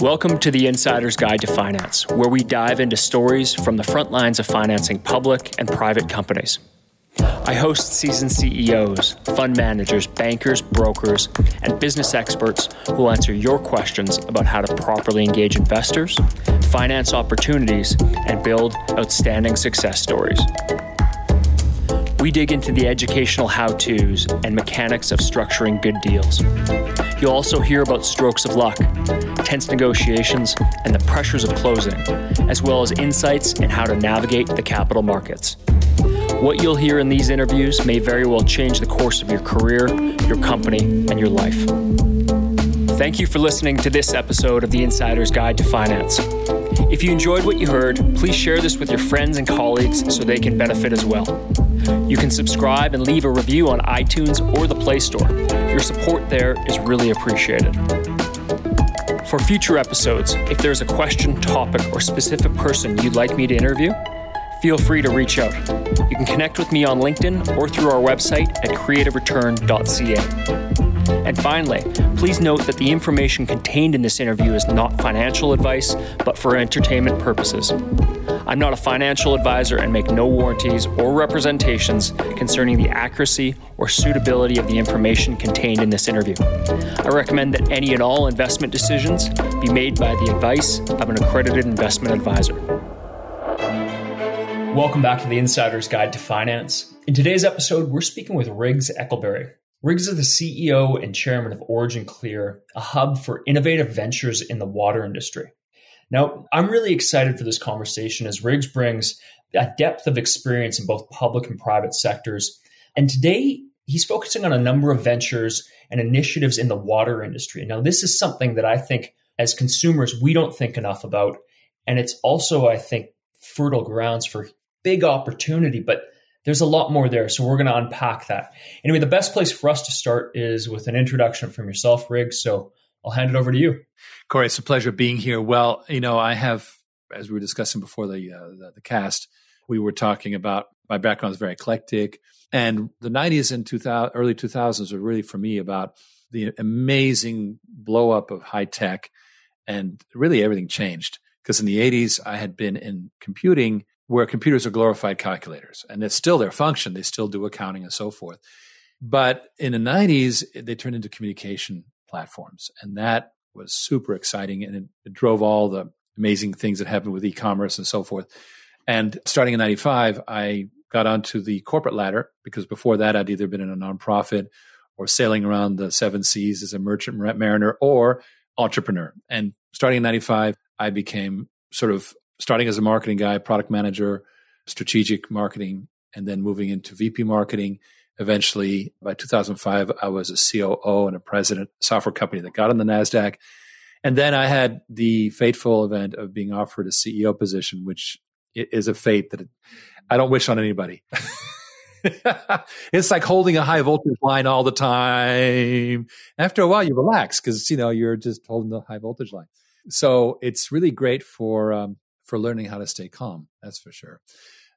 Welcome to the Insider's Guide to Finance, where we dive into stories from the front lines of financing public and private companies. I host seasoned CEOs, fund managers, bankers, brokers, and business experts who will answer your questions about how to properly engage investors, finance opportunities, and build outstanding success stories. We dig into the educational how to's and mechanics of structuring good deals. You'll also hear about strokes of luck, tense negotiations, and the pressures of closing, as well as insights in how to navigate the capital markets. What you'll hear in these interviews may very well change the course of your career, your company, and your life. Thank you for listening to this episode of The Insider's Guide to Finance. If you enjoyed what you heard, please share this with your friends and colleagues so they can benefit as well. You can subscribe and leave a review on iTunes or the Play Store. Your support there is really appreciated. For future episodes, if there's a question, topic, or specific person you'd like me to interview, feel free to reach out. You can connect with me on LinkedIn or through our website at creativereturn.ca. And finally, please note that the information contained in this interview is not financial advice, but for entertainment purposes. I'm not a financial advisor and make no warranties or representations concerning the accuracy or suitability of the information contained in this interview. I recommend that any and all investment decisions be made by the advice of an accredited investment advisor. Welcome back to the Insider's Guide to Finance. In today's episode, we're speaking with Riggs Eckelberry. Riggs is the CEO and chairman of OriginClear, a hub for innovative ventures in the water industry. Now, I'm really excited for this conversation as Riggs brings a depth of experience in both public and private sectors. And today, he's focusing on a number of ventures and initiatives in the water industry. Now, this is something that I think as consumers, we don't think enough about. And it's also, I think, fertile grounds for big opportunity. But there's a lot more there. So we're going to unpack that. Anyway, the best place for us to start is with an introduction from yourself, Riggs. So I'll hand it over to you. Corey, it's a pleasure being here. Well, you know, I have, as we were discussing before the, uh, the, the cast, we were talking about my background is very eclectic, and the '90s and 2000, early 2000s were really for me about the amazing blow up of high tech, and really everything changed. Because in the '80s, I had been in computing where computers are glorified calculators and it's still their function. They still do accounting and so forth. But in the 90s, they turned into communication platforms. And that was super exciting. And it, it drove all the amazing things that happened with e commerce and so forth. And starting in 95, I got onto the corporate ladder because before that, I'd either been in a nonprofit or sailing around the seven seas as a merchant mariner or entrepreneur. And starting in 95, I became sort of starting as a marketing guy, product manager, strategic marketing, and then moving into VP marketing. Eventually, by 2005, I was a COO and a president software company that got on the NASDAQ. And then I had the fateful event of being offered a CEO position, which is a fate that I don't wish on anybody. it's like holding a high voltage line all the time. After a while, you relax because you know you're just holding the high voltage line. So it's really great for um, for learning how to stay calm. That's for sure.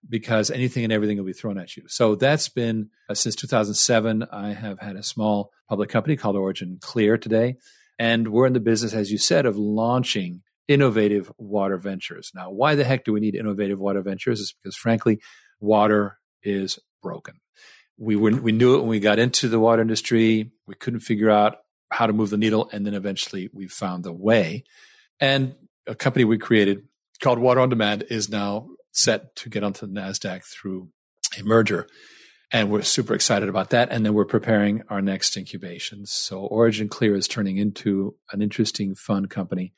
Because anything and everything will be thrown at you. So that's been uh, since 2007. I have had a small public company called OriginClear today. And we're in the business, as you said, of launching innovative water ventures. Now, why the heck do we need innovative water ventures? Is because, frankly, water is broken. We, were, we knew it when we got into the water industry. We couldn't figure out how to move the needle. And then eventually we found the way. And a company we created called Water on Demand is now set to get onto the NASDAQ through a merger. And we're super excited about that. And then we're preparing our next incubations. So OriginClear is turning into an interesting fund company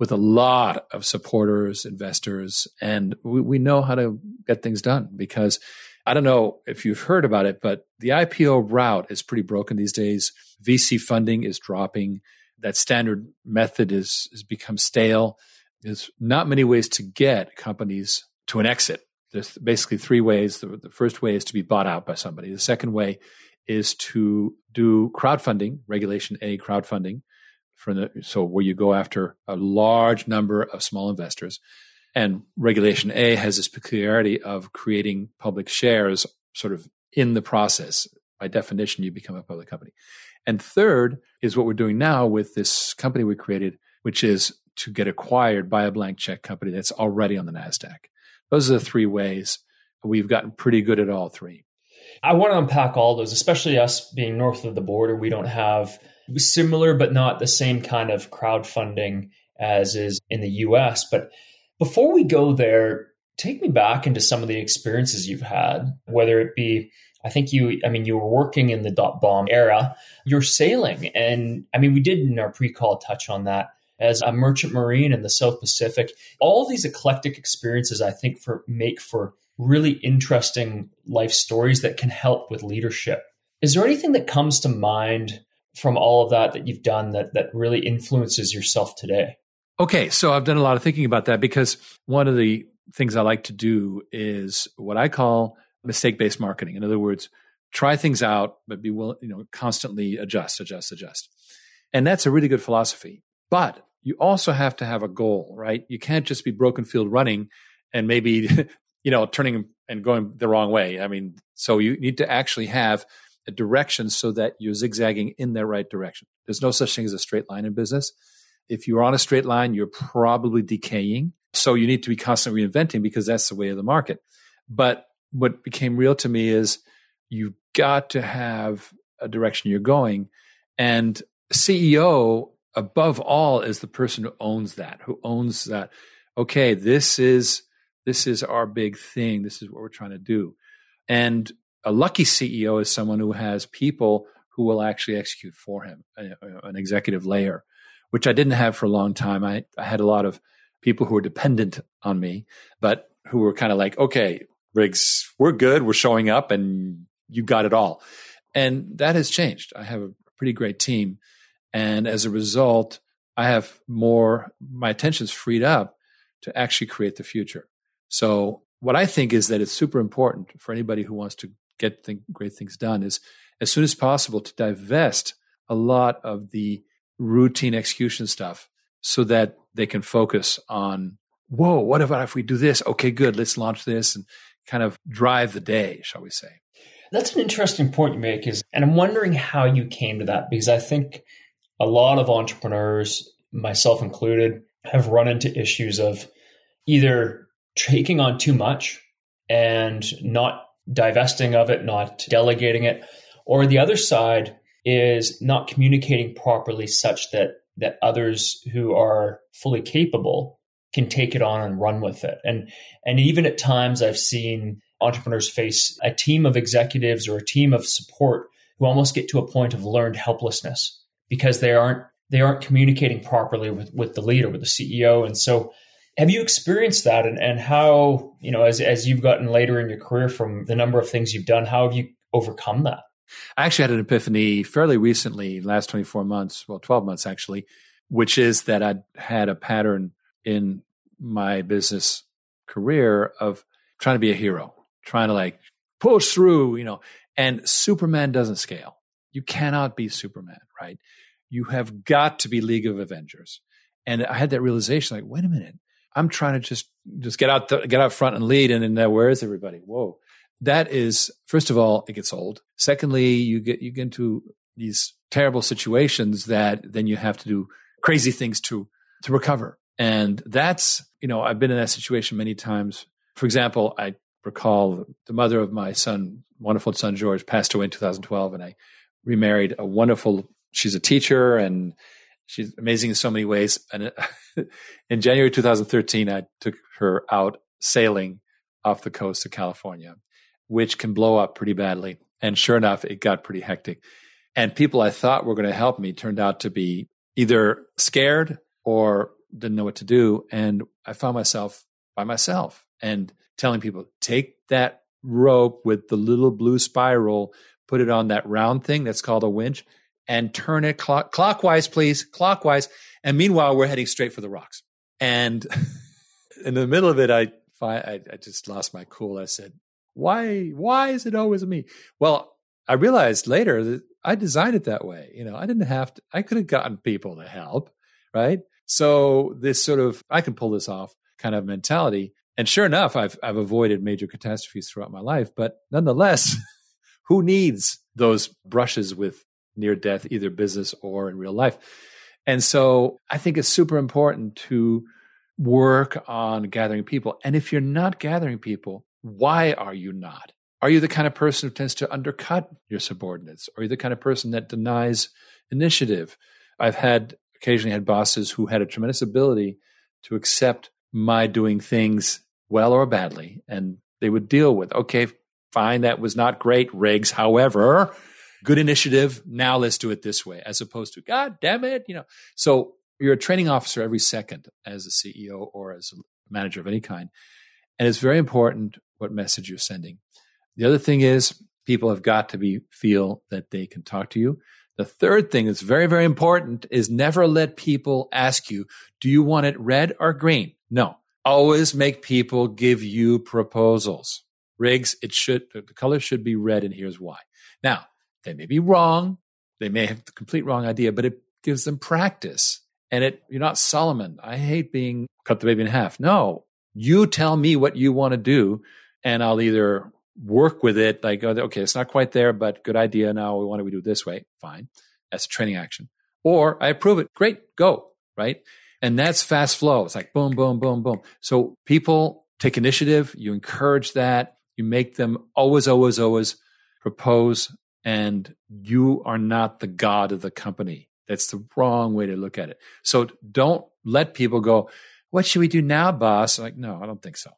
with a lot of supporters, investors, and we, we know how to get things done because I don't know if you've heard about it, but the IPO route is pretty broken these days. VC funding is dropping. That standard method is has become stale. There's not many ways to get companies to an exit. There's basically three ways. The, the first way is to be bought out by somebody. The second way is to do crowdfunding, regulation A crowdfunding, for the, so where you go after a large number of small investors. And regulation A has this peculiarity of creating public shares sort of in the process. By definition, you become a public company. And third is what we're doing now with this company we created which is to get acquired by a blank check company that's already on the NASDAQ. Those are the three ways. We've gotten pretty good at all three. I want to unpack all those, especially us being north of the border. We don't have similar, but not the same kind of crowdfunding as is in the US. But before we go there, take me back into some of the experiences you've had, whether it be I think you, I mean, you were working in the dot bomb era. You're sailing. And I mean, we did in our pre call touch on that as a merchant marine in the South Pacific. All these eclectic experiences, I think, for make for really interesting life stories that can help with leadership. Is there anything that comes to mind from all of that that you've done that that really influences yourself today? Okay, so I've done a lot of thinking about that because one of the things I like to do is what I call mistake based marketing. In other words, try things out, but be willing, you know, constantly adjust, adjust, adjust. And that's a really good philosophy. But you also have to have a goal, right? You can't just be broken field running and maybe, you know, turning and going the wrong way. I mean, so you need to actually have a direction so that you're zigzagging in the right direction. There's no such thing as a straight line in business. If you're on a straight line, you're probably decaying. So you need to be constantly reinventing because that's the way of the market. But what became real to me is you've got to have a direction you're going. And CEO, above all, is the person who owns that, who owns that. Okay, this is this is our big thing. This is what we're trying to do. And a lucky CEO is someone who has people who will actually execute for him, an executive layer, which I didn't have for a long time. I, I had a lot of people who were dependent on me, but who were kind of like, okay, Riggs, we're good. We're showing up and you got it all. And that has changed. I have a pretty great team. And as a result, I have more, my attention's freed up to actually create the future. So what I think is that it's super important for anybody who wants to get th- great things done is as soon as possible to divest a lot of the routine execution stuff so that they can focus on whoa what about if we do this okay good let's launch this and kind of drive the day, shall we say. That's an interesting point you make is and I'm wondering how you came to that because I think a lot of entrepreneurs, myself included, have run into issues of either taking on too much and not divesting of it, not delegating it, or the other side is not communicating properly such that that others who are fully capable can take it on and run with it. And and even at times I've seen entrepreneurs face a team of executives or a team of support who almost get to a point of learned helplessness because they aren't they aren't communicating properly with, with the leader, with the CEO. And so have you experienced that and, and how, you know, as as you've gotten later in your career from the number of things you've done, how have you overcome that? I actually had an epiphany fairly recently, last 24 months, well, 12 months actually, which is that I'd had a pattern in my business career of trying to be a hero, trying to like push through, you know, and Superman doesn't scale. You cannot be Superman, right? You have got to be League of Avengers. And I had that realization like, wait a minute, I'm trying to just just get out the, get out front and lead and then uh, where is everybody? Whoa. That is first of all, it gets old. Secondly, you get you get into these terrible situations that then you have to do crazy things to to recover. And that's, you know, I've been in that situation many times. For example, I recall the mother of my son, wonderful son George, passed away in 2012, and I remarried a wonderful, she's a teacher and she's amazing in so many ways. And in January 2013, I took her out sailing off the coast of California, which can blow up pretty badly. And sure enough, it got pretty hectic. And people I thought were going to help me turned out to be either scared or didn't know what to do. And I found myself by myself and telling people, take that rope with the little blue spiral, put it on that round thing that's called a winch, and turn it clock- clockwise, please, clockwise. And meanwhile, we're heading straight for the rocks. And in the middle of it, I, I, I just lost my cool. I said, why, why is it always me? Well, I realized later that I designed it that way. You know, I didn't have to, I could have gotten people to help, right? So this sort of I can pull this off kind of mentality. And sure enough, I've I've avoided major catastrophes throughout my life, but nonetheless, who needs those brushes with near death, either business or in real life? And so I think it's super important to work on gathering people. And if you're not gathering people, why are you not? Are you the kind of person who tends to undercut your subordinates? Are you the kind of person that denies initiative? I've had occasionally had bosses who had a tremendous ability to accept my doing things well or badly, and they would deal with, okay, fine, that was not great, Riggs. However, good initiative. Now let's do it this way, as opposed to, God damn it, you know. So you're a training officer every second as a CEO or as a manager of any kind. And it's very important what message you're sending. The other thing is people have got to be feel that they can talk to you. The third thing that's very, very important is never let people ask you, do you want it red or green? No. Always make people give you proposals. Riggs, it should the color should be red, and here's why. Now, they may be wrong. They may have the complete wrong idea, but it gives them practice. And it, you're not Solomon. I hate being cut the baby in half. No, you tell me what you want to do, and I'll either work with it, like, oh, okay, it's not quite there, but good idea. Now we want to do it this way. Fine. That's a training action. Or I approve it. Great, go. Right. And that's fast flow. It's like boom, boom, boom, boom. So people take initiative. You encourage that. You make them always, always, always propose and you are not the god of the company. That's the wrong way to look at it. So don't let people go, what should we do now, boss? Like, no, I don't think so.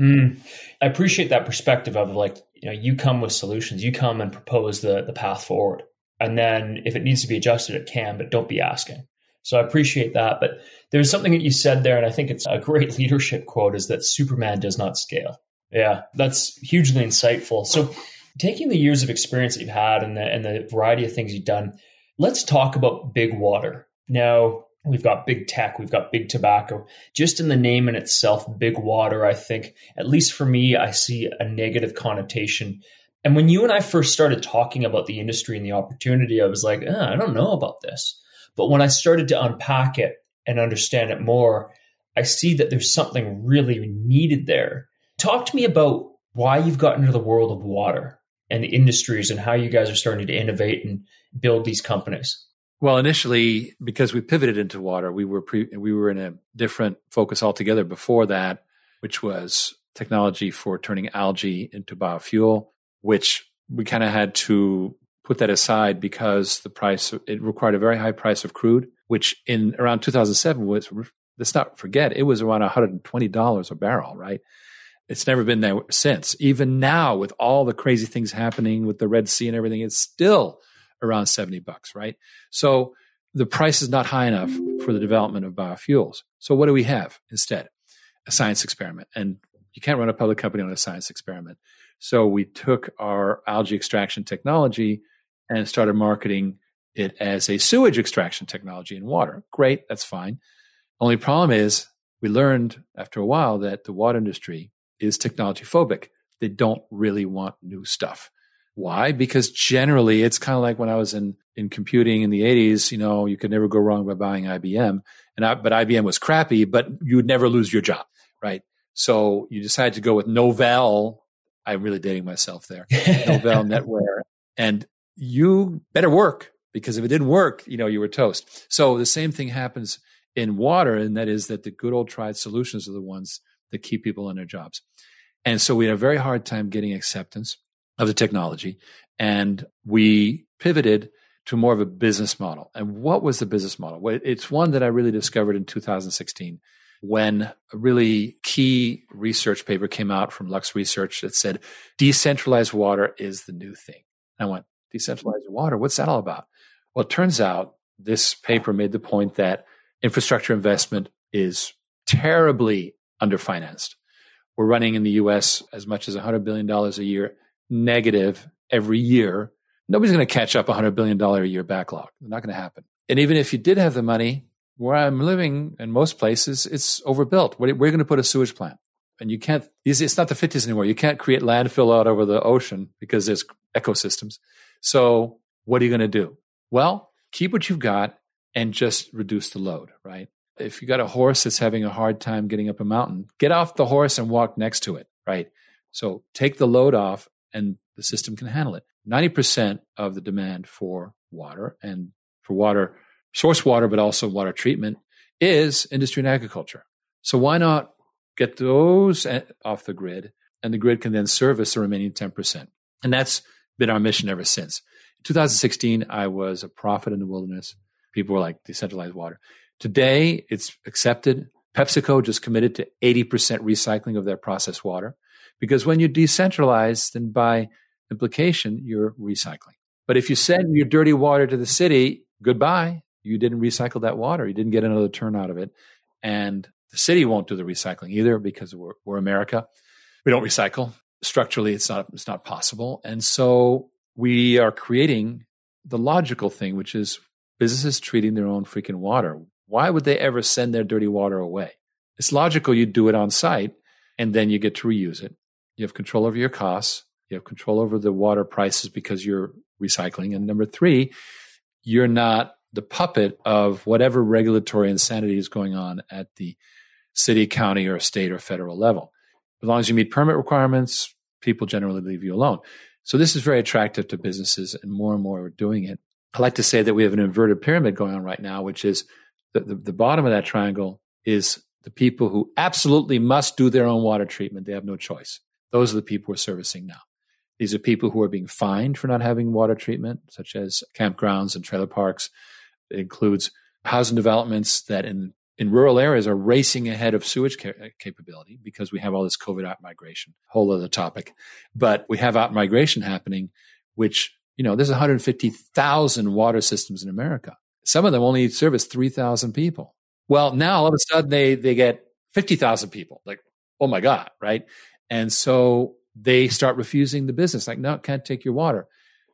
Mm. I appreciate that perspective of like, you know, you come with solutions, you come and propose the the path forward. And then if it needs to be adjusted, it can, but don't be asking. So I appreciate that. But there's something that you said there, and I think it's a great leadership quote is that Superman does not scale. Yeah, that's hugely insightful. So taking the years of experience that you've had and the, and the variety of things you've done, let's talk about big water. Now, we've got big tech, we've got big tobacco. Just in the name in itself, big water, I think, at least for me, I see a negative connotation. And when you and I first started talking about the industry and the opportunity, I was like, oh, I don't know about this. But when I started to unpack it and understand it more, I see that there's something really needed there. Talk to me about why you've gotten into the world of water and the industries and how you guys are starting to innovate and build these companies? Well, initially, because we pivoted into water, we were pre, we were in a different focus altogether before that, which was technology for turning algae into biofuel, which we kind of had to put that aside because the price it required a very high price of crude, which in around 2007 was let's not forget it was around 120 dollars a barrel, right? It's never been there since. Even now, with all the crazy things happening with the Red Sea and everything, it's still around 70 bucks, right? So the price is not high enough for the development of biofuels. So what do we have instead? A science experiment. And you can't run a public company on a science experiment. So we took our algae extraction technology and started marketing it as a sewage extraction technology in water. Great, that's fine. Only problem is we learned after a while that the water industry is technology phobic. They don't really want new stuff. Why? Because generally it's kind of like when I was in, in computing in the 80s, you know, you could never go wrong by buying IBM. And I, but IBM was crappy, but you would never lose your job, right? So you decided to go with Novell. I'm really dating myself there. Novell NetWare. And you better work because if it didn't work, you know, you were toast. So the same thing happens in water, and that is that the good old tried solutions are the ones that keep people in their jobs. And so we had a very hard time getting acceptance of the technology. And we pivoted to more of a business model. And what was the business model? Well, it's one that I really discovered in 2016 when a really key research paper came out from Lux Research that said decentralized water is the new thing. I went, decentralized water, what's that all about? Well, it turns out this paper made the point that infrastructure investment is terribly underfinanced. We're running in the US as much as $100 billion a year negative every year. Nobody's going to catch up $100 billion a year backlog. It's not going to happen. And even if you did have the money, where I'm living in most places, it's overbuilt. We're going to put a sewage plant. And you can't, it's not the 50s anymore. You can't create landfill out over the ocean because there's ecosystems. So what are you going to do? Well, keep what you've got and just reduce the load, right? If you got a horse that's having a hard time getting up a mountain, get off the horse and walk next to it, right? So take the load off and the system can handle it. 90% of the demand for water and for water source water, but also water treatment, is industry and agriculture. So why not get those off the grid and the grid can then service the remaining 10%. And that's been our mission ever since. In 2016, I was a prophet in the wilderness. People were like decentralized water. Today, it's accepted. PepsiCo just committed to 80% recycling of their processed water because when you decentralize, then by implication, you're recycling. But if you send your dirty water to the city, goodbye. You didn't recycle that water. You didn't get another turn out of it. And the city won't do the recycling either because we're, we're America. We don't recycle. Structurally, it's not, it's not possible. And so we are creating the logical thing, which is businesses treating their own freaking water. Why would they ever send their dirty water away? It's logical you do it on site and then you get to reuse it. You have control over your costs. You have control over the water prices because you're recycling. And number three, you're not the puppet of whatever regulatory insanity is going on at the city, county, or state or federal level. As long as you meet permit requirements, people generally leave you alone. So this is very attractive to businesses, and more and more are doing it. I like to say that we have an inverted pyramid going on right now, which is the, the, the bottom of that triangle is the people who absolutely must do their own water treatment. They have no choice. Those are the people we're servicing now. These are people who are being fined for not having water treatment, such as campgrounds and trailer parks. It includes housing developments that in in rural areas are racing ahead of sewage ca- uh, capability because we have all this COVID out migration, whole other topic. But we have out migration happening, which, you know, there's 150,000 water systems in America. Some of them only service 3,000 people. Well, now all of a sudden they, they get 50,000 people. Like, oh my God, right? And so they start refusing the business. Like, no, can't take your water.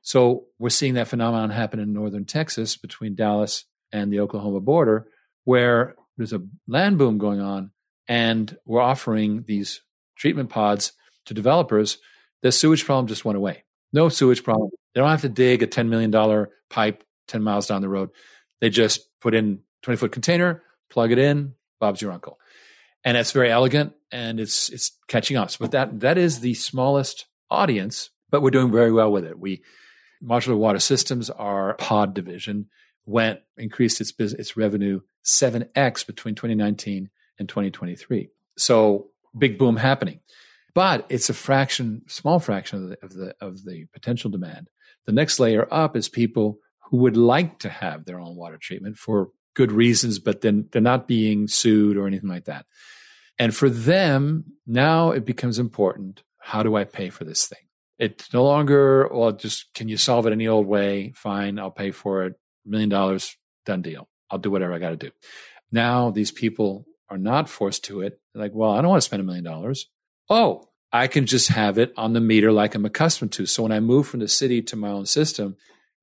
So we're seeing that phenomenon happen in northern Texas between Dallas and the Oklahoma border, where there's a land boom going on, and we're offering these treatment pods to developers. The sewage problem just went away. No sewage problem. They don't have to dig a $10 million pipe 10 miles down the road. They just put in 20 foot container, plug it in, Bob's your uncle. And it's very elegant and it's it's catching on. But that that is the smallest audience, but we're doing very well with it. We modular water systems, our pod division, went increased its business, its revenue 7x between 2019 and 2023. So big boom happening. But it's a fraction, small fraction of the, of the of the potential demand. The next layer up is people who would like to have their own water treatment for good reasons, but then they're not being sued or anything like that. And for them, now it becomes important. How do I pay for this thing? It's no longer, well, just can you solve it any old way? Fine, I'll pay for it million dollars, done deal. I'll do whatever I got to do. Now these people are not forced to it. They're like, well, I don't want to spend a million dollars. Oh, I can just have it on the meter like I'm accustomed to. So when I move from the city to my own system,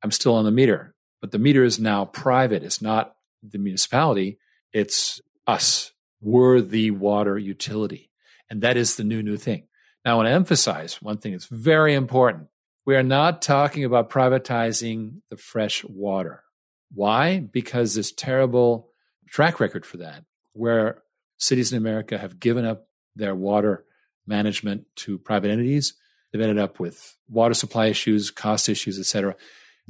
I'm still on the meter, but the meter is now private. It's not the municipality. It's us. We're the water utility. And that is the new, new thing. Now, I want to emphasize one thing that's very important. We are not talking about privatizing the fresh water. Why? Because there's terrible track record for that, where cities in America have given up their water management to private entities. They've ended up with water supply issues, cost issues, et cetera.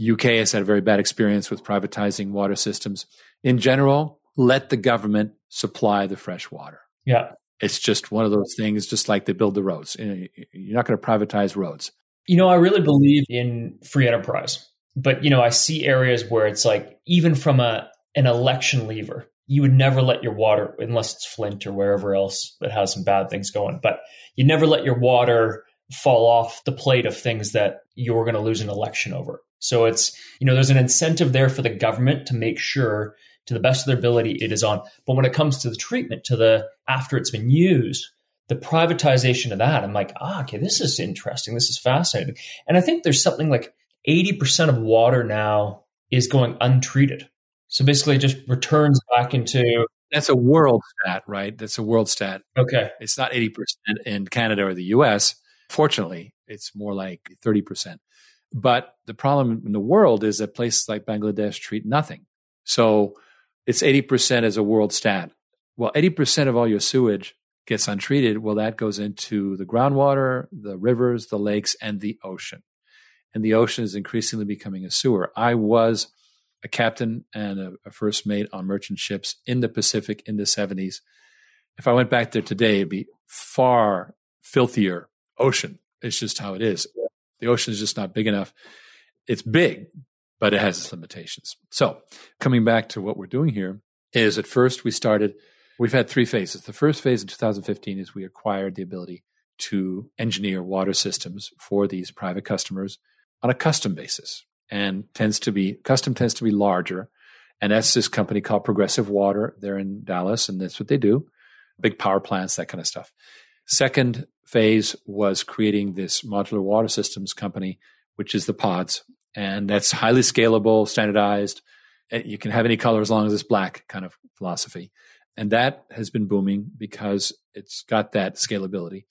UK has had a very bad experience with privatizing water systems. In general, let the government supply the fresh water. Yeah. It's just one of those things, just like they build the roads. You're not going to privatize roads. You know, I really believe in free enterprise. But you know, I see areas where it's like even from a an election lever, you would never let your water unless it's Flint or wherever else that has some bad things going. But you never let your water fall off the plate of things that you're going to lose an election over. So it's, you know, there's an incentive there for the government to make sure to the best of their ability it is on. But when it comes to the treatment, to the after it's been used, the privatization of that, I'm like, ah, okay, this is interesting. This is fascinating. And I think there's something like 80% of water now is going untreated. So basically, it just returns back into. That's a world stat, right? That's a world stat. Okay. It's not 80% in Canada or the US. Fortunately, it's more like 30%. But the problem in the world is that places like Bangladesh treat nothing. So it's 80% as a world stat. Well, 80% of all your sewage gets untreated. Well, that goes into the groundwater, the rivers, the lakes, and the ocean and the ocean is increasingly becoming a sewer. I was a captain and a, a, first mate on merchant ships in the Pacific in the 70s. If I went back there today, it'd be far filthier ocean. It's just how it is. The ocean is just not big enough. It's big, but it has its limitations. So, coming back to what we're doing here is at first we started, we've had three phases. The first phase in 2015 is we acquired the ability to engineer water systems for these private customers on a custom basis and tends to be custom tends to be larger. And that's this company called Progressive Water. They're in Dallas, and that's what they do big power plants, that kind of stuff. Second phase was creating this modular water systems company, which is the pods. And that's highly scalable, standardized. You can have any color as long as it's black kind of philosophy. And that has been booming because it's got that scalability.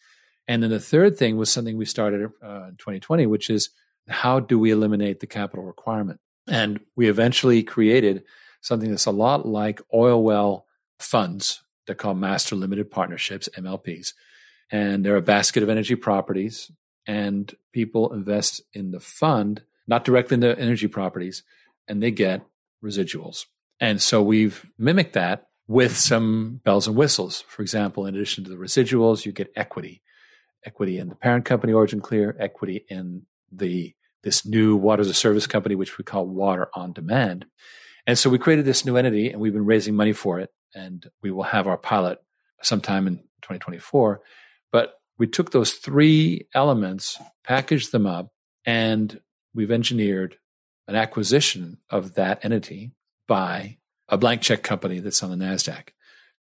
And then the third thing was something we started uh, in 2020, which is how do we eliminate the capital requirement? And we eventually created something that's a lot like oil well funds. They're called master limited partnerships, MLPs. And they're a basket of energy properties. And people invest in the fund, not directly in the energy properties, and they get residuals. And so we've mimicked that with some bells and whistles. For example, in addition to the residuals, you get equity equity in the parent company, OriginClear, equity in the this new water as a service company, which we call Water on Demand. And so we created this new entity and we've been raising money for it. And we will have our pilot sometime in 2024. But we took those three elements, packaged them up, and we've engineered an acquisition of that entity by a blank check company that's on the NASDAQ.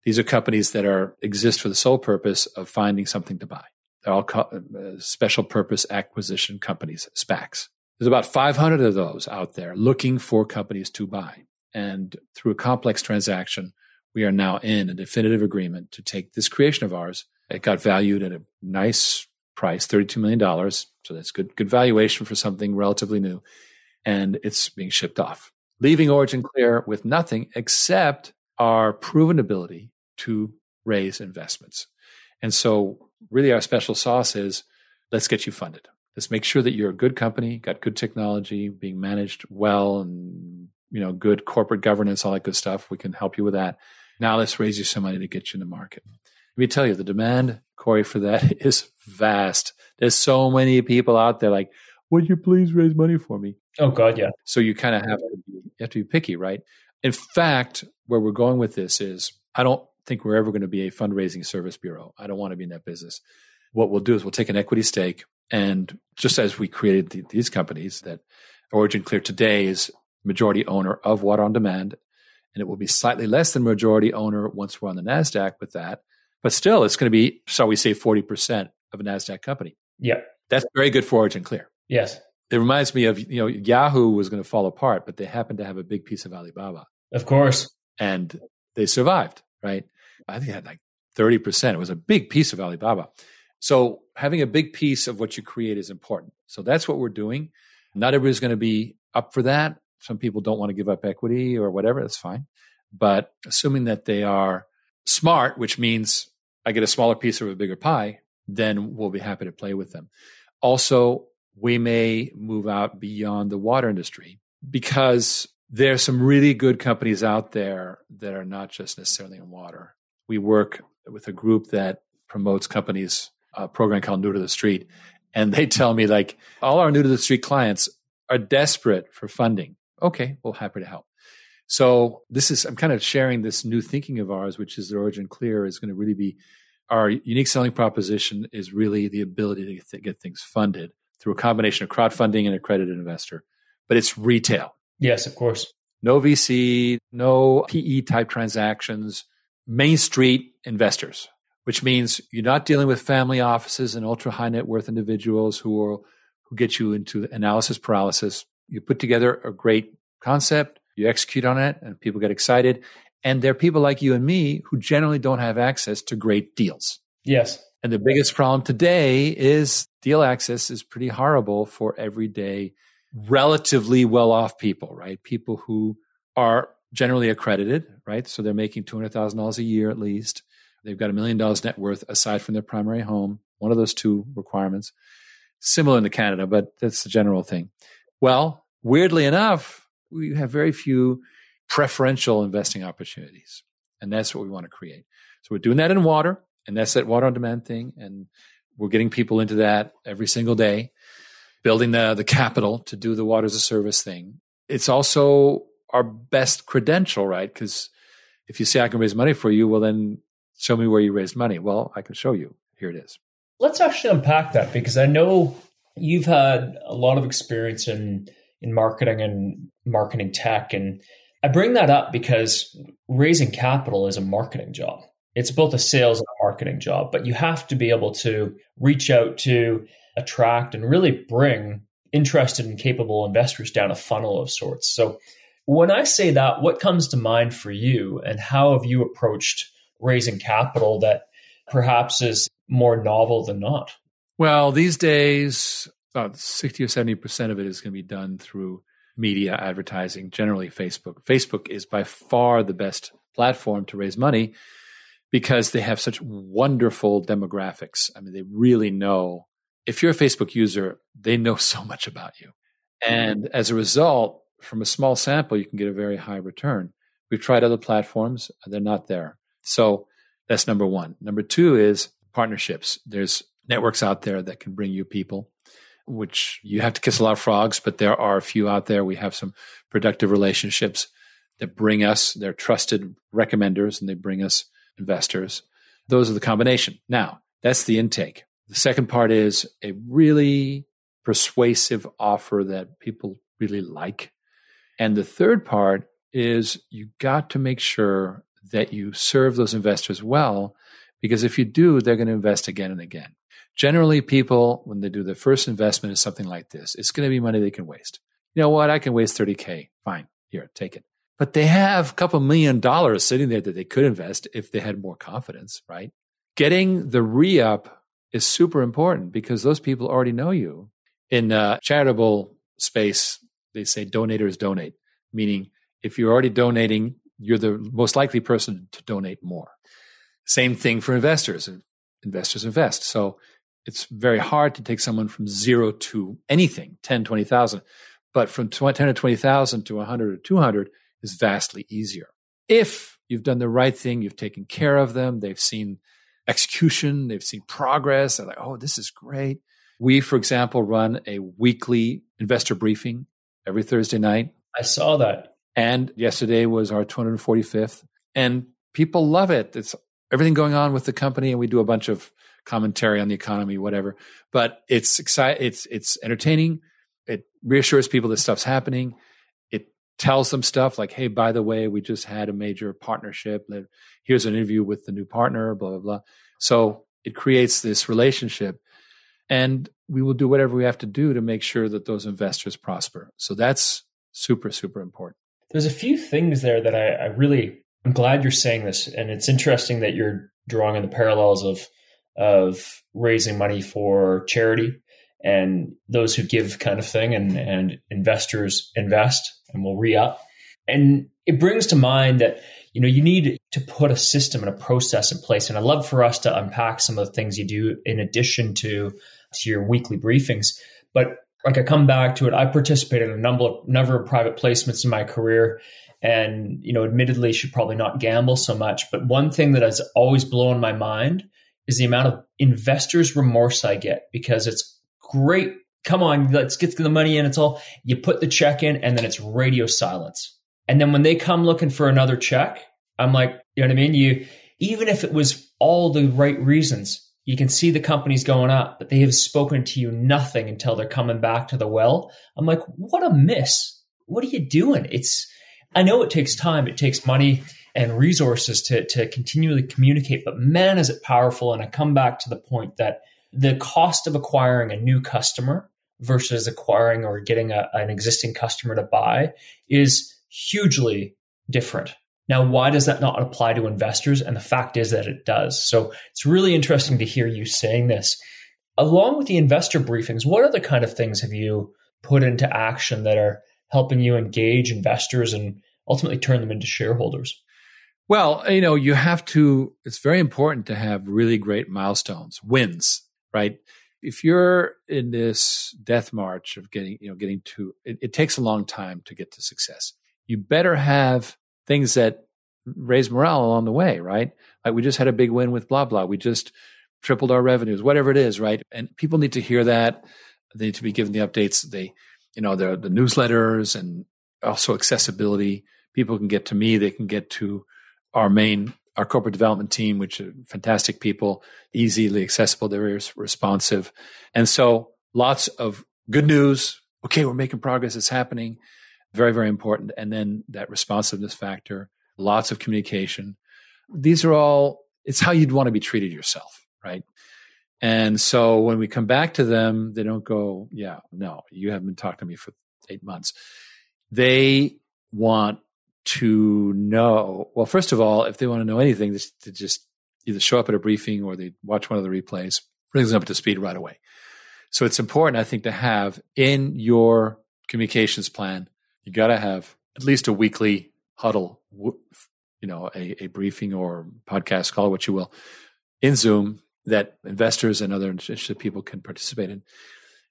These are companies that are exist for the sole purpose of finding something to buy. They're all uh, special purpose acquisition companies, SPACs. There's about 500 of those out there looking for companies to buy. And through a complex transaction, we are now in a definitive agreement to take this creation of ours. It got valued at a nice price, $32 million. So that's good, good valuation for something relatively new. And it's being shipped off, leaving OriginClear with nothing except our proven ability to raise investments. And so really our special sauce is let's get you funded. Let's make sure that you're a good company, got good technology, being managed well, and you know, good corporate governance, all that good stuff. We can help you with that. Now let's raise you some money to get you in the market. Let me tell you, the demand, Corey, for that is vast. There's so many people out there like, would you please raise money for me? Oh God, yeah. So you kind of have to be, you have to be picky, right? In fact, where we're going with this is I don't think we're ever going to be a fundraising service bureau. I don't want to be in that business. What we'll do is we'll take an equity stake, and just as we created the, these companies, that OriginClear today is majority owner of Water on Demand, and it will be slightly less than majority owner once we're on the Nasdaq with that. But still, it's going to be, shall we say, forty percent of a Nasdaq company. Yeah, that's very good for OriginClear. Yes, it reminds me of you know Yahoo was going to fall apart, but they happened to have a big piece of Alibaba. Of course, and they survived right? I think it had like 30%. It was a big piece of Alibaba. So having a big piece of what you create is important. So that's what we're doing. Not everybody's going to be up for that. Some people don't want to give up equity or whatever. That's fine. But assuming that they are smart, which means I get a smaller piece of a bigger pie, then we'll be happy to play with them. Also, we may move out beyond the water industry because there are some really good companies out there that are not just necessarily in water. We work with a group that promotes companies, a program called New to the Street. And they tell me, like, all our New to the Street clients are desperate for funding. Okay, well, happy to help. So this is, I'm kind of sharing this new thinking of ours, which is the OriginClear is going to really be our unique selling proposition is really the ability to get, things funded through a combination of crowdfunding and accredited investor. But it's retail. Yes, of course. No VC, no PE type transactions, Main Street investors, which means you're not dealing with family offices and ultra high net worth individuals who are who get you into analysis paralysis. You put together a great concept, you execute on it, and people get excited. And there are people like you and me who generally don't have access to great deals. Yes. And the biggest problem today is deal access is pretty horrible for everyday relatively well off people, right? People who are generally accredited, right? So they're making $200,000 a year at least. They've got a million dollars net worth aside from their primary home, one of those two requirements. Similar in the Canada, but that's the general thing. Well, weirdly enough, we have very few preferential investing opportunities. And that's what we want to create. So we're doing that in water, and that's that water on demand thing. And we're getting people into that every single day, building the, the capital to do the water as a service thing. It's also our best credential, right? Because if you say I can raise money for you, well, then show me where you raised money. Well, I can show you. Here it is. Let's actually unpack that because I know you've had a lot of experience in in marketing and marketing tech and I bring that up because raising capital is a marketing job. It's both a sales and a marketing job, but you have to be able to reach out to attract and really bring interested and capable investors down a funnel of sorts. So when I say that, what comes to mind for you and how have you approached raising capital that perhaps is more novel than not? Well, these days, about 60 or 70% of it is going to be done through media advertising, generally Facebook. Facebook is by far the best platform to raise money because they have such wonderful demographics. I mean, they really know if you're a Facebook user, they know so much about you. And as a result, from a small sample, you can get a very high return. We've tried other platforms, they're not there. So that's number one. Number two is partnerships. There's networks out there that can bring you people, which you have to kiss a lot of frogs, but there are a few out there. We have some productive relationships that bring us, they're trusted recommenders and they bring us investors. Those are the combination. Now, that's the intake. The second part is a really persuasive offer that people really like. And the third part is you got to make sure that you serve those investors well, because if you do, they're going to invest again and again. Generally, people, when they do their first investment in something like this, it's going to be money they can waste. You know what? I can waste 30K. Fine. Here, take it. But they have a couple million dollars sitting there that they could invest if they had more confidence, right? Getting the re up is super important because those people already know you. In uh, charitable space, they say donators donate, meaning if you're already donating, you're the most likely person to donate more. Same thing for investors. Investors invest. So it's very hard to take someone from zero to anything, 10, 20,000. But from 10 to 20,000 to 100 or 200 is vastly easier. If you've done the right thing, you've taken care of them, they've seen execution, they've seen progress, they're like, oh, this is great. We, for example, run a weekly investor briefing every Thursday night. I saw that. And yesterday was our 245th. And people love it. It's everything going on with the company. And we do a bunch of commentary on the economy, whatever. But it's exciting. It's, it's entertaining. It reassures people that stuff's happening. It tells them stuff like, Hey, by the way, we just had a major partnership. Here's an interview with the new partner, blah, blah, blah. So it creates this relationship and we will do whatever we have to do to make sure that those investors prosper. So that's super, super important. There's a few things there that I, I really I'm glad you're saying this, and it's interesting that you're drawing on the parallels of of raising money for charity and those who give kind of thing, and and investors invest and will re up, and it brings to mind that you know you need to put a system and a process in place, and I'd love for us to unpack some of the things you do in addition to to your weekly briefings, but like I come back to it, I participated in a number of, number of private placements in my career, and you know, admittedly, should probably not gamble so much. But one thing that has always blown my mind is the amount of investors' remorse I get because it's great. Come on, let's get the money in. It's all you put the check in, and then it's radio silence. And then when they come looking for another check, I'm like, you know what I mean? You even if it was all the right reasons, you can see the companies going up, but they have spoken to you nothing until they're coming back to the well. I'm like, what a miss. What are you doing? It's, I know it takes time, it takes money and resources to, to continually communicate, but man, is it powerful. And I come back to the point that the cost of acquiring a new customer versus acquiring or getting a, an existing customer to buy is hugely different. Now, why does that not apply to investors? And the fact is that it does. So it's really interesting to hear you saying this. Along with the investor briefings, what other kind of things have you put into action that are helping you engage investors and ultimately turn them into shareholders? Well, you know, you have to, it's very important to have really great milestones, wins, right? if you're in this death march of getting, you know, getting to, it, it takes a long time to get to success. You better have things that raise morale along the way, right? Like we just had a big win with blah, blah. We just tripled our revenues, whatever it is, right? And people need to hear that. They need to be given the updates. They, you know, the, the newsletters and also accessibility. People can get to me. They can get to our main our corporate development team, which are fantastic people, easily accessible, they're responsive. And so lots of good news. Okay, we're making progress, it's happening. Very, very important. And then that responsiveness factor, lots of communication. These are all, it's how you'd want to be treated yourself, right? And so when we come back to them, they don't go, yeah, no, you haven't been talking to me for eight months. They want to know well first of all if they want to know anything to just either show up at a briefing or they watch one of the replays brings them up to speed right away so it's important i think to have in your communications plan you got to have at least a weekly huddle you know a, a briefing or podcast call what you will in zoom that investors and other interested people can participate in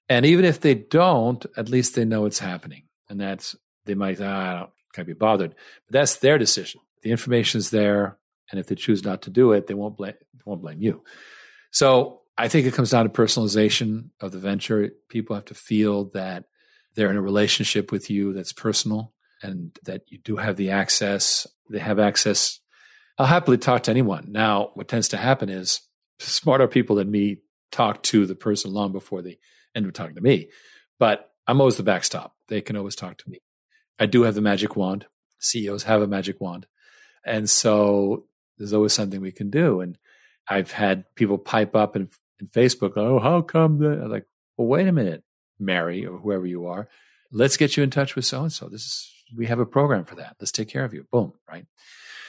and even if they don't at least they know it's happening and that's they might ah, I don't can't be bothered. But that's their decision. The information is there, and if they choose not to do it, they won't blame they won't blame you. So I think it comes down to personalization of the venture. People have to feel that they're in a relationship with you that's personal and that you do have the access. They have access. I'll happily talk to anyone. Now, what tends to happen is smarter people than me talk to the person long before they end up talking to me. But I'm always the backstop. They can always talk to me. I do have the magic wand. CEOs have a magic wand. And so there's always something we can do. And I've had people pipe up in, in Facebook, oh, how come that? I'm like, well, wait a minute, Mary or whoever you are. Let's get you in touch with so and so. This is we have a program for that. Let's take care of you. Boom, right?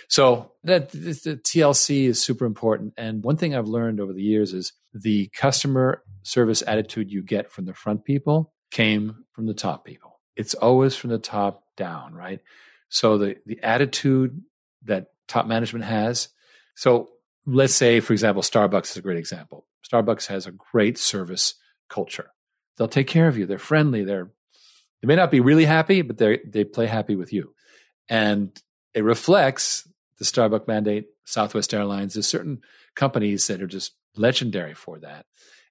So that the TLC is super important. And one thing I've learned over the years is the customer service attitude you get from the front people came from the top people it's always from the top down, right? So the the attitude that top management has. So let's say, for example, Starbucks is a great example. Starbucks has a great service culture. They'll take care of you. They're friendly. They're they may not be really happy, but they they play happy with you, and it reflects the Starbucks mandate. Southwest Airlines. There's certain companies that are just legendary for that,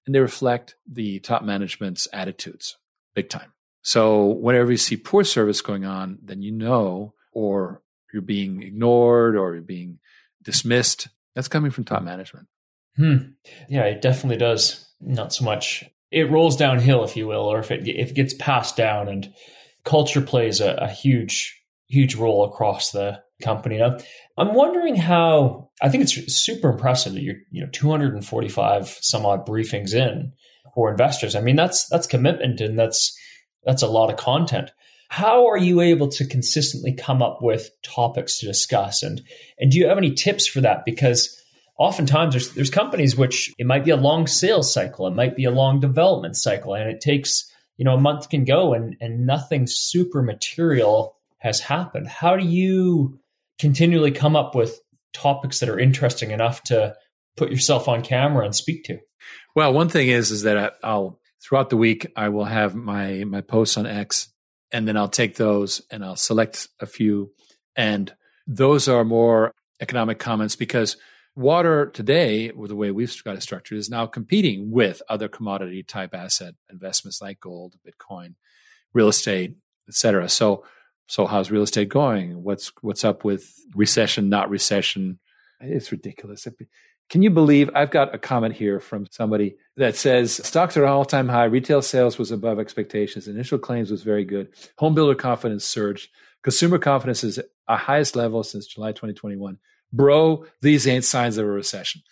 and they reflect the top management's attitudes big time. So whenever you see poor service going on, then you know, or you're being ignored or you're being dismissed. That's coming from top management. Hmm. Yeah, it definitely does. Not so much. It rolls downhill, if you will, or if it if it gets passed down, and culture plays a, a huge huge role across the company. Now, I'm wondering how. I think it's super impressive that you're you know 245 some odd briefings in for investors. I mean, that's that's commitment, and that's that's a lot of content. How are you able to consistently come up with topics to discuss? And and do you have any tips for that? Because oftentimes there's there's companies which it might be a long sales cycle, it might be a long development cycle, and it takes you know a month can go and and nothing super material has happened. How do you continually come up with topics that are interesting enough to put yourself on camera and speak to? Well, one thing is is that I'll throughout the week, I will have my my posts on X, and then I'll take those and I'll select a few, and those are more economic comments because water today, with the way we've got it structured, is now competing with other commodity type asset investments like gold, Bitcoin, real estate, etc. So, so how's real estate going? What's what's up with recession, not recession? It's ridiculous. Can you believe I've got a comment here from somebody that says stocks are all time high, retail sales was above expectations, initial claims was very good, home builder confidence surged, consumer confidence is a highest level since July 2021. Bro, these ain't signs of a recession.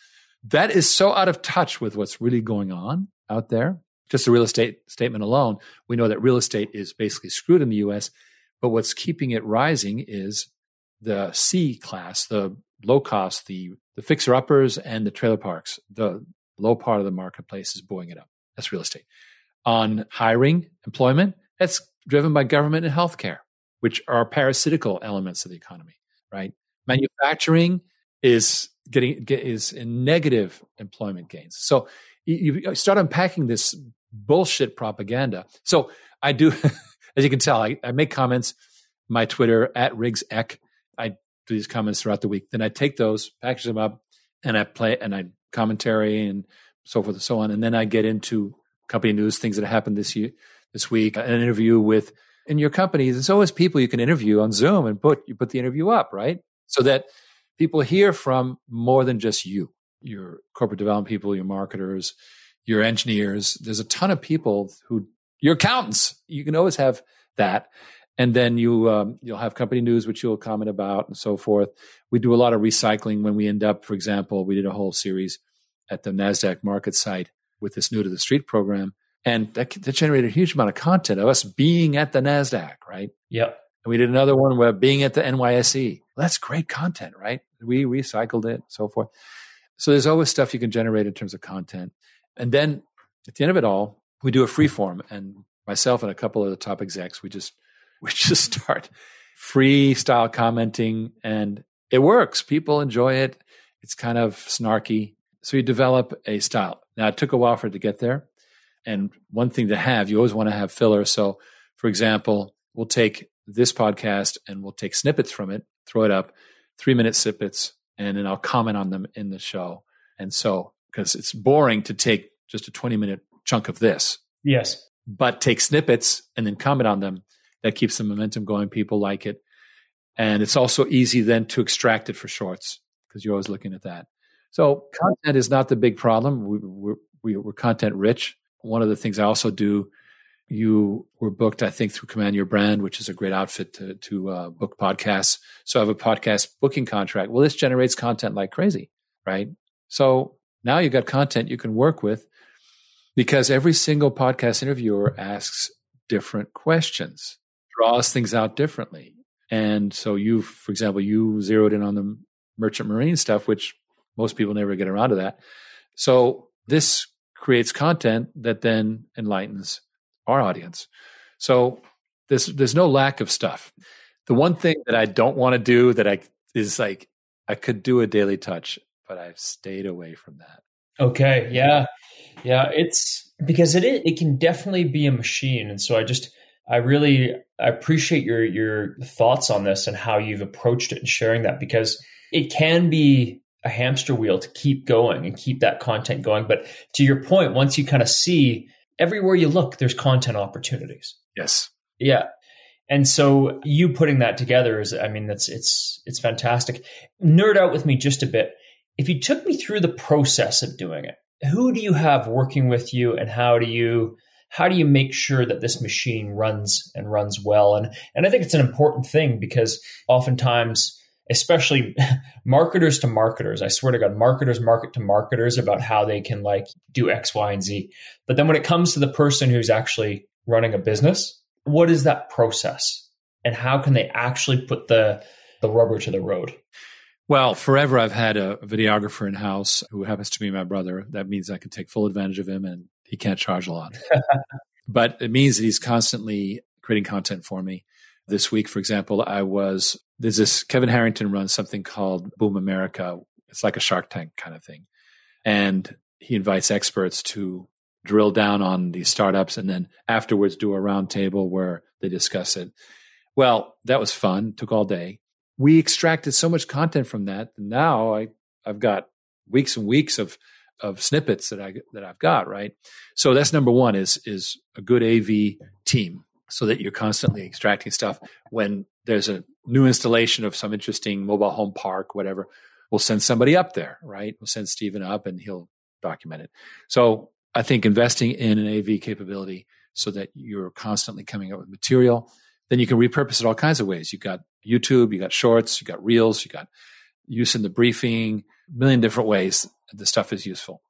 That is so out of touch with what's really going on out there. Just a real estate statement alone, we know that real estate is basically screwed in the US, but what's keeping it rising is the C class, the low cost, the the fixer uppers and the trailer parks, the low part of the marketplace is buoying it up. That's real estate. On hiring, employment, that's driven by government and healthcare, which are parasitical elements of the economy, right? Manufacturing is getting is in negative employment gains. So you, start unpacking this bullshit propaganda. So I do, as you can tell, I, I make comments. My Twitter at Riggs Eck. I do these comments throughout the week. Then I take those, package them up, and I play and I commentary and so forth and so on. And then I get into company news, things that happened this year, this week, an interview with in your company. There's always people you can interview on Zoom and put you put the interview up, right? So that people hear from more than just you, your corporate development people, your marketers, your engineers. There's a ton of people who your accountants. You can always have that. And then you um, you'll have company news, which you'll comment about, and so forth. We do a lot of recycling when we end up. For example, we did a whole series at the Nasdaq market site with this new to the street program, and that, that generated a huge amount of content of us being at the Nasdaq, right? Yep. And we did another one where being at the NYSE. That's great content, right? We recycled it, so forth. So there's always stuff you can generate in terms of content. And then at the end of it all, we do a free form. And myself and a couple of the top execs, we just we just start freestyle commenting and it works. People enjoy it. It's kind of snarky. So you develop a style. Now it took a while for it to get there. And one thing to have, you always want to have filler. So for example, we'll take this podcast and we'll take snippets from it, throw it up, three minute snippets, and then I'll comment on them in the show. And so because it's boring to take just a 20 minute chunk of this. Yes. But take snippets and then comment on them. That keeps the momentum going. People like it. And it's also easy then to extract it for shorts because you're always looking at that. So content is not the big problem. We, we're, we're content rich. One of the things I also do, you were booked, I think, through Command Your Brand, which is a great outfit to, to uh, book podcasts. So I have a podcast booking contract. Well, this generates content like crazy, right? So now you've got content you can work with because every single podcast interviewer asks different questions, draws things out differently. And so you, for example, you zeroed in on the merchant marine stuff, which most people never get around to that. So this creates content that then enlightens our audience. So there's there's no lack of stuff. The one thing that I don't want to do that I is like I could do a daily touch but I've stayed away from that. Okay, yeah, yeah, it's because it it can definitely be a machine, and so I just I really I appreciate your your thoughts on this and how you've approached it and sharing that because it can be a hamster wheel to keep going and keep that content going. But to your point, once you kind of see everywhere you look, there's content opportunities. Yes. Yeah. And so you putting that together is, I mean, that's it's it's fantastic. Nerd out with me just a bit if you took me through the process of doing it, who do you have working with you and how do you how do you make sure that this machine runs and runs well and and I think it's an important thing because oftentimes especially marketers to marketers I swear to god marketers market to marketers about how they can like do x y and z but then when it comes to the person who's actually running a business what is that process and how can they actually put the the rubber to the road well, forever I've had a videographer in house who happens to be my brother. That means I can take full advantage of him and he can't charge a lot. but it means that he's constantly creating content for me. This week, for example, I was, there's this, Kevin Harrington runs something called Boom America. It's like a Shark Tank kind of thing. And he invites experts to drill down on these startups and then afterwards do a roundtable where they discuss it. Well, that was fun, took all day we extracted so much content from that. Now I I've got weeks and weeks of of snippets that I that I've got right. So that's number one is is a good AV team so that you're constantly extracting stuff when there's a new installation of some interesting mobile home park, whatever. We'll send somebody up there, right? We'll send Stephen up and he'll document it. So I think investing in an AV capability so that you're constantly coming up with material then you can repurpose it all kinds of ways. You've got YouTube, you got shorts, you got reels, you got use in the briefing, a million different ways the stuff is useful.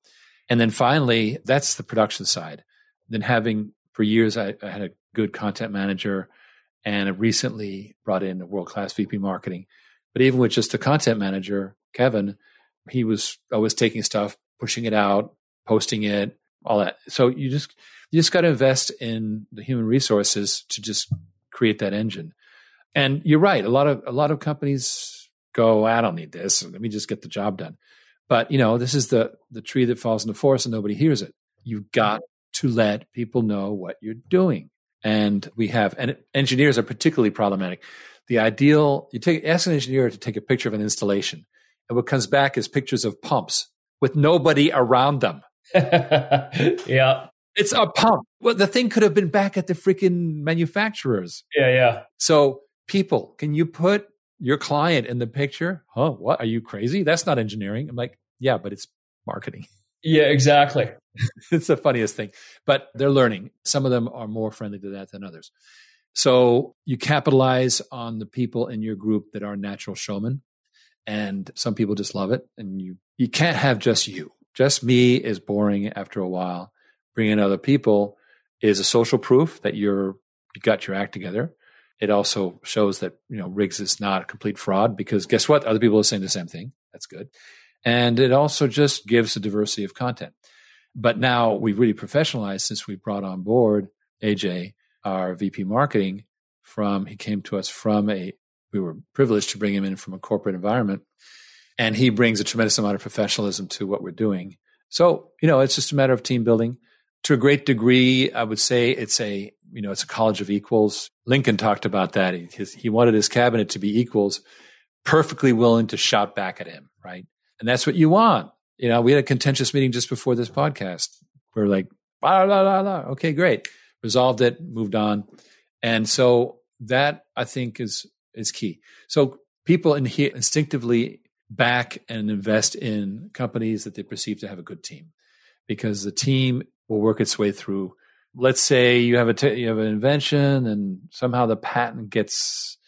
And then finally, that's the production side. Then having for years, I, I had a good content manager and I recently brought in a world class VP marketing. But even with just the content manager, Kevin, he was always taking stuff, pushing it out, posting it, all that. So you just you just got to invest in the human resources to just create that engine. And you're right. A lot of a lot of companies go, I don't need this. Let me just get the job done. But you know, this is the the tree that falls in the forest and nobody hears it. You've got to let people know what you're doing. And we have, and engineers are particularly problematic. The ideal, you take ask an engineer to take a picture of an installation, and what comes back is pictures of pumps with nobody around them. yeah. It's a pump. Well, the thing could have been back at the freaking manufacturers. Yeah, yeah. So, people, can you put your client in the picture? Huh? What? Are you crazy? That's not engineering. I'm like, yeah, but it's marketing. Yeah, exactly. it's the funniest thing. But they're learning. Some of them are more friendly to that than others. So you capitalize on the people in your group that are natural showmen. And some people just love it. And you you can't have just you. Just me is boring after a while. Bringing other people is a social proof that you're you got your act together. It also shows that you know Riggs is not a complete fraud because guess what? Other people are saying the same thing. That's good. And it also just gives a diversity of content. But now we've really professionalized since we brought on board AJ, our VP marketing from, he came to us from a, we were privileged to bring him in from a corporate environment. And he brings a tremendous amount of professionalism to what we're doing. So, you know, it's just a matter of team building. To a great degree, I would say it's a, you know, it's a college of equals. Lincoln talked about that. He, he wanted his cabinet to be equals, perfectly willing to shout back at him, right? And that's what you want. You know, we had a contentious meeting just before this podcast. We are like, blah, blah, blah, blah. okay, great. Resolved it, moved on. And so that I think is is key. So people in here instinctively back and invest in companies that they perceive to have a good team because the team will work its way through. Let's say you have a t- you have an invention and somehow the patent gets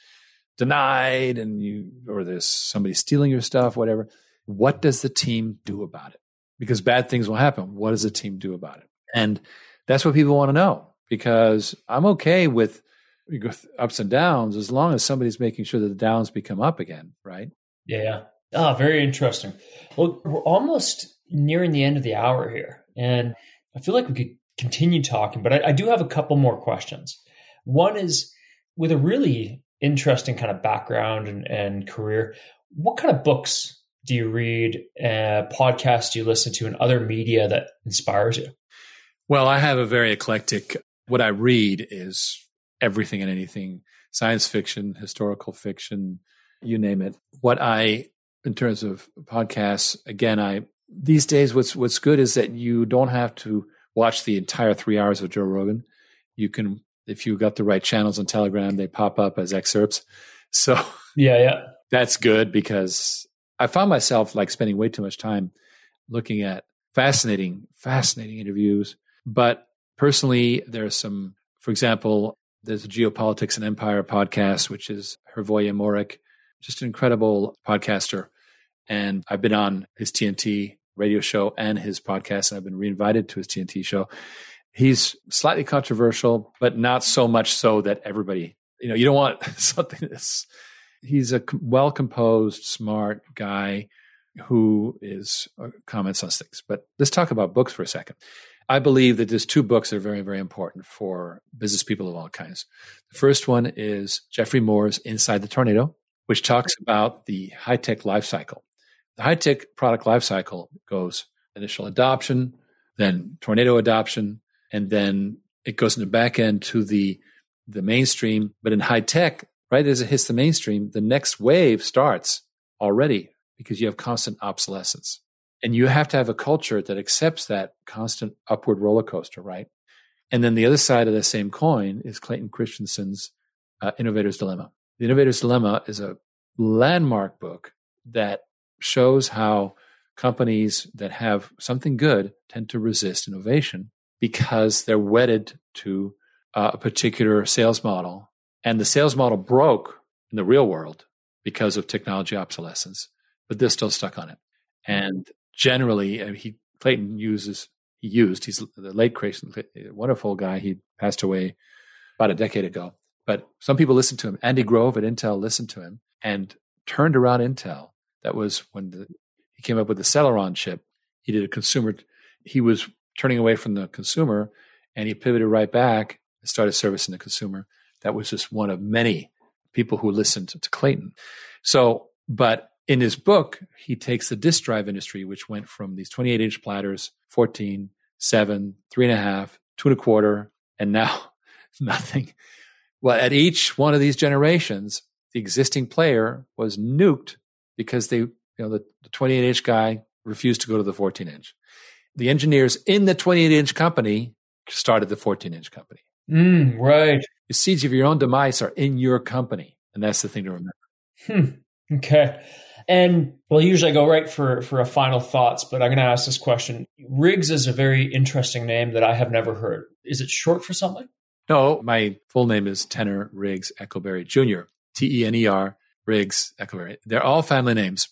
denied and you or there's somebody stealing your stuff, whatever. What does the team do about it? Because bad things will happen. What does the team do about it? And that's what people want to know because I'm okay with ups and downs as long as somebody's making sure that the downs become up again, right? Yeah. Ah, oh, very interesting. Well, we're almost nearing the end of the hour here, and I feel like we could continue talking, but I, I do have a couple more questions. One is with a really interesting kind of background and, and career, what kind of books do you read, uh, podcasts do you listen to, and other media that inspires you? Well, I have a very eclectic. What I read is everything and anything science fiction, historical fiction, you name it. What I, in terms of podcasts, again, I these days what's what's good is that you don't have to watch the entire three hours of Joe Rogan. You can, if you got the right channels on Telegram, they pop up as excerpts. So yeah, yeah, that's good because I found myself like spending way too much time looking at fascinating, fascinating interviews. But personally, there are some, for example, there's a Geopolitics and Empire podcast, which is Hrvoje Morić, just an incredible podcaster. And I've been on his TNT radio show and his podcast, and I've been reinvited to his TNT show. He's slightly controversial, but not so much so that everybody, you know, you don't want something that's he's a well composed, smart guy who is comments on things. But let's talk about books for a second. I believe that there's two books that are very, very important for business people of all kinds. The first one is Geoffrey Moore's Inside the Tornado, which talks about the high tech life cycle. The high tech product life cycle goes initial adoption, then tornado adoption, and then it goes in the back end to the the mainstream. But in high tech, right as it hits the mainstream, the next wave starts already because you have constant obsolescence. And you have to have a culture that accepts that constant upward roller coaster, right? And then the other side of the same coin is Clayton Christensen's uh, Innovator's Dilemma. The Innovator's Dilemma is a landmark book that shows how companies that have something good tend to resist innovation because they're wedded to uh, a particular sales model and the sales model broke in the real world because of technology obsolescence, but they're still stuck on it. And generally, he Clayton uses he used he's the late Clayton, wonderful guy. He passed away about a decade ago, but some people listened to him. Andy Grove at Intel listened to him and turned around Intel. That was when the, he came up with the Celeron chip. He did a consumer. He was turning away from the consumer, and he pivoted right back and started servicing the consumer that was just one of many people who listened to Clayton. So, but in his book, he takes the disk drive industry, which went from these 28 inch platters, 14, 7, three and a half, two and a quarter, and now nothing. Well, at each one of these generations, the existing player was nuked because they, you know, the, the 28 inch guy refused to go to the 14 inch. The engineers in the 28 inch company started the 14 inch company. Mm, right. The seeds of your own demise are in your company. And that's the thing to remember. Hmm. Okay. And well, usually I go right for for a final thoughts, but I'm going to ask this question. Riggs is a very interesting name that I have never heard. Is it short for something? No, my full name is Tener Riggs Eckelberry Jr. T E N E R Riggs Eckelberry. They're all family names,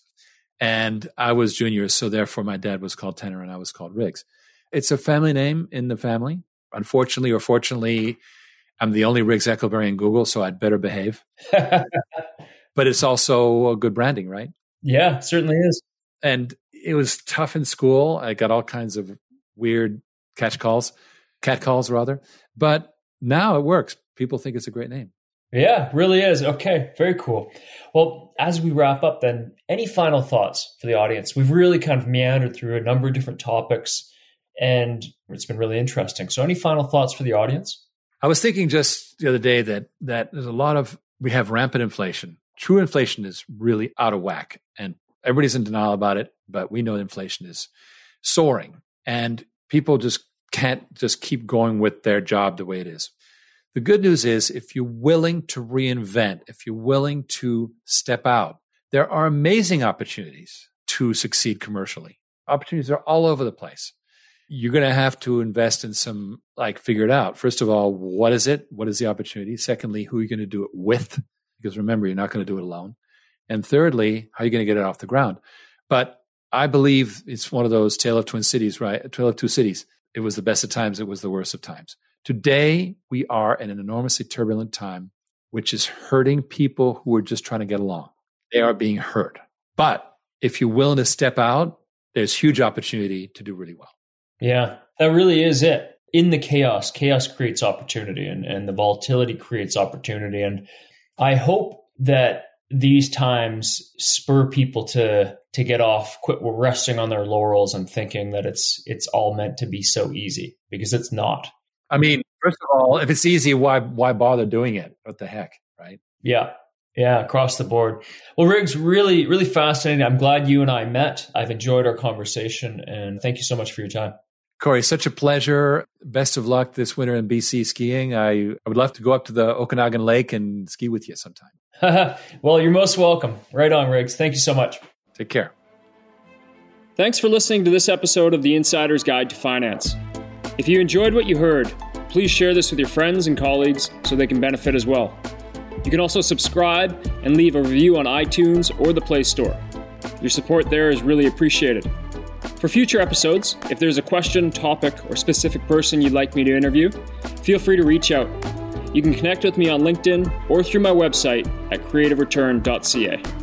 and I was junior, so therefore my dad was called Tener and I was called Riggs. It's a family name in the family. Unfortunately or fortunately, I'm the only Riggs Eckelberry in Google, so I'd better behave. but it's also a good branding, right? Yeah, certainly is. And it was tough in school. I got all kinds of weird catch calls, cat calls rather. But now it works. People think it's a great name. Yeah, really is. Okay, very cool. Well, as we wrap up, then, any final thoughts for the audience? We've really kind of meandered through a number of different topics, and it's been really interesting. So, any final thoughts for the audience? I was thinking just the other day that that there's a lot of we have rampant inflation. True inflation is really out of whack, and everybody's in denial about it. But we know inflation is soaring, and people just can't just keep going with their job the way it is. The good news is if you're willing to reinvent, if you're willing to step out, there are amazing opportunities to succeed commercially. Opportunities are all over the place. You're going to have to invest in some, like, figure it out. First of all, what is it? What is the opportunity? Secondly, who are you going to do it with? Because remember, you're not going to do it alone. And thirdly, how are you going to get it off the ground? But I believe it's one of those tale of twin cities, right? Tale of two cities. It was the best of times. It was the worst of times. Today, we are in an enormously turbulent time, which is hurting people who are just trying to get along. They are being hurt. But if you're willing to step out, there's huge opportunity to do really well. Yeah, that really is it. In the chaos, chaos creates opportunity and, and the volatility creates opportunity. And I hope that these times spur people to to get off, quit resting on their laurels and thinking that it's it's all meant to be so easy because it's not. I mean, first of all, if it's easy, why why bother doing it? What the heck, right? Yeah. Yeah, across the board. Well, Riggs, really, really fascinating. I'm glad you and I met. I've enjoyed our conversation and thank you so much for your time. Corey, such a pleasure. Best of luck this winter in BC skiing. I, I would love to go up to the Okanagan Lake and ski with you sometime. well, you're most welcome. Right on, Riggs. Thank you so much. Take care. Thanks for listening to this episode of The Insider's Guide to Finance. If you enjoyed what you heard, please share this with your friends and colleagues so they can benefit as well. You can also subscribe and leave a review on iTunes or the Play Store. Your support there is really appreciated. For future episodes, if there's a question, topic, or specific person you'd like me to interview, feel free to reach out. You can connect with me on LinkedIn or through my website at creativereturn.ca.